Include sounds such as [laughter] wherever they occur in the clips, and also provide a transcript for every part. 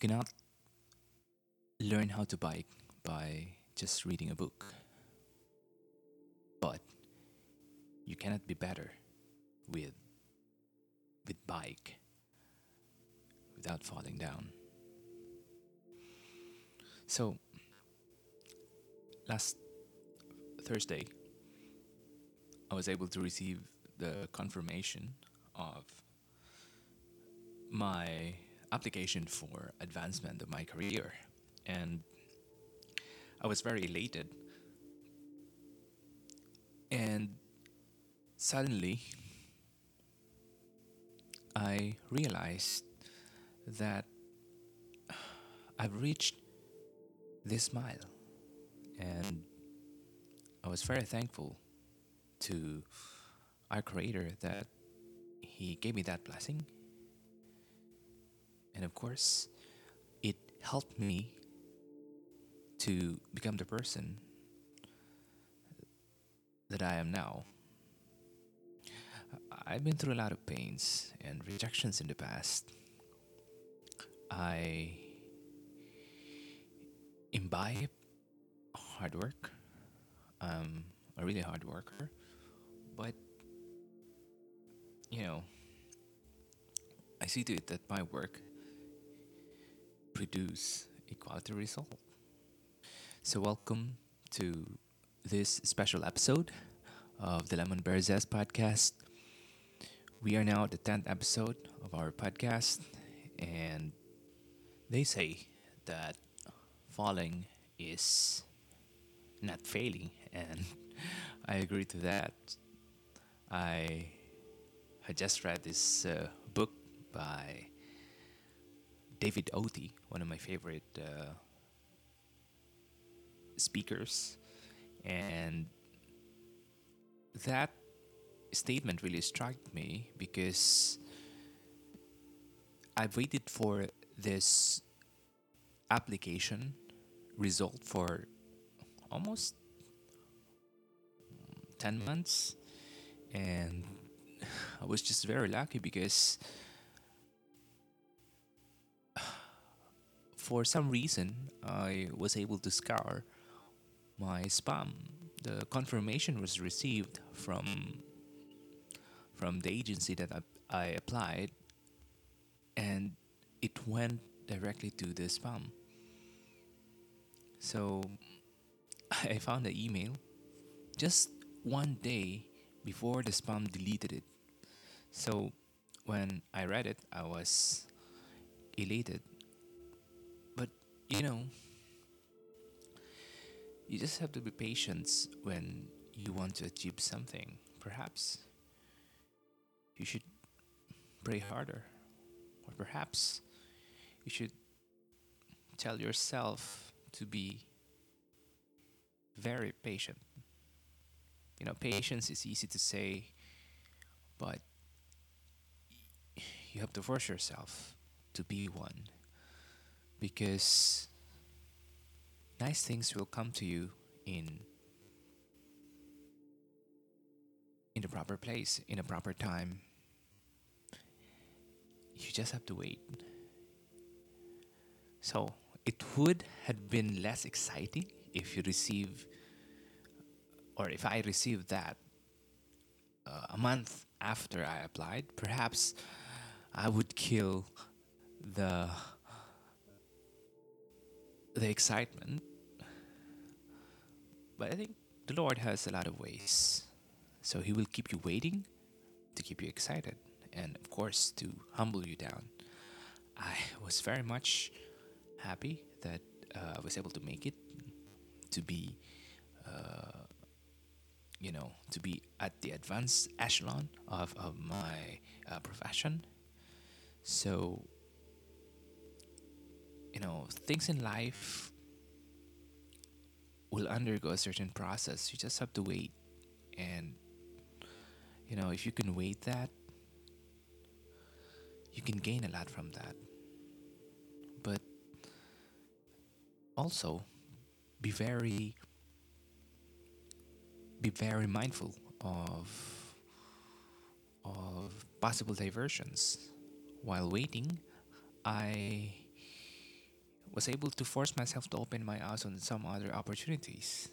you cannot learn how to bike by just reading a book. But you cannot be better with with bike without falling down. So last Thursday I was able to receive the confirmation of my application for advancement of my career and I was very elated. And suddenly I realized that I've reached this mile and I was very thankful to our creator that he gave me that blessing and of course it helped me to become the person that I am now. I've been through a lot of pains and rejections in the past. I imbibe hard work. I'm a really hard worker, but you know, I see to it that my work produce equality result. So welcome to this special episode of the Lemonbearzest podcast. We are now at the 10th episode of our podcast, and they say that falling is not failing, and [laughs] I agree to that. I had just read this uh, book by David Oti, one of my favorite uh, speakers, and that statement really struck me because I've waited for this application result for almost 10 months. And I was just very lucky because for some reason I was able to scour my spam. The confirmation was received from from the agency that I, I applied, and it went directly to the spam. So [laughs] I found the email just one day before the spam deleted it. So when I read it, I was elated. You know, you just have to be patient when you want to achieve something. Perhaps you should pray harder, or perhaps you should tell yourself to be very patient. You know, patience is easy to say, but you have to force yourself to be one because nice things will come to you in in the proper place in a proper time. You just have to wait. So it would have been less exciting if you receive or if i received that uh, a month after i applied. Perhaps i would kill the the excitement. But I think the Lord has a lot of ways. So He will keep you waiting to keep you excited and, of course, to humble you down. I was very much happy that uh, I was able to make it, to be, uh, you know, to be at the advanced echelon of, of my uh, profession. So you know, things in life will undergo a certain process. You just have to wait. And, you know, if you can wait that, you can gain a lot from that. But also, be very be very mindful of of possible diversions while waiting i was able to force myself to open my eyes on some other opportunities.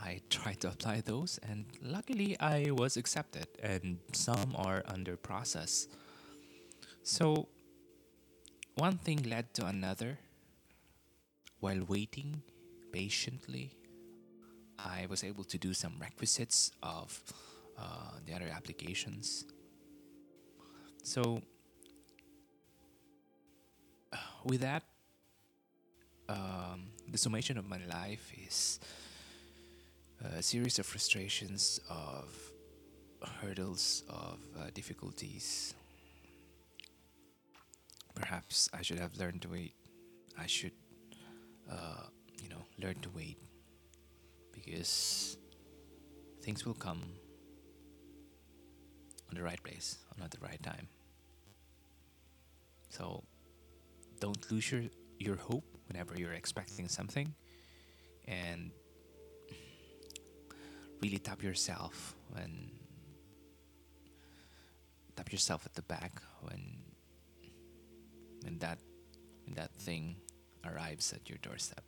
I tried to apply those, and luckily I was accepted, and some are under process. So, one thing led to another. While waiting patiently, I was able to do some requisites of uh, the other applications. So, with that, um, the summation of my life is a series of frustrations, of hurdles, of uh, difficulties. Perhaps I should have learned to wait. I should, uh, you know, learn to wait because things will come on the right place, on at the right time. So don't lose your, your hope whenever you're expecting something and really tap yourself and tap yourself at the back when when that when that thing arrives at your doorstep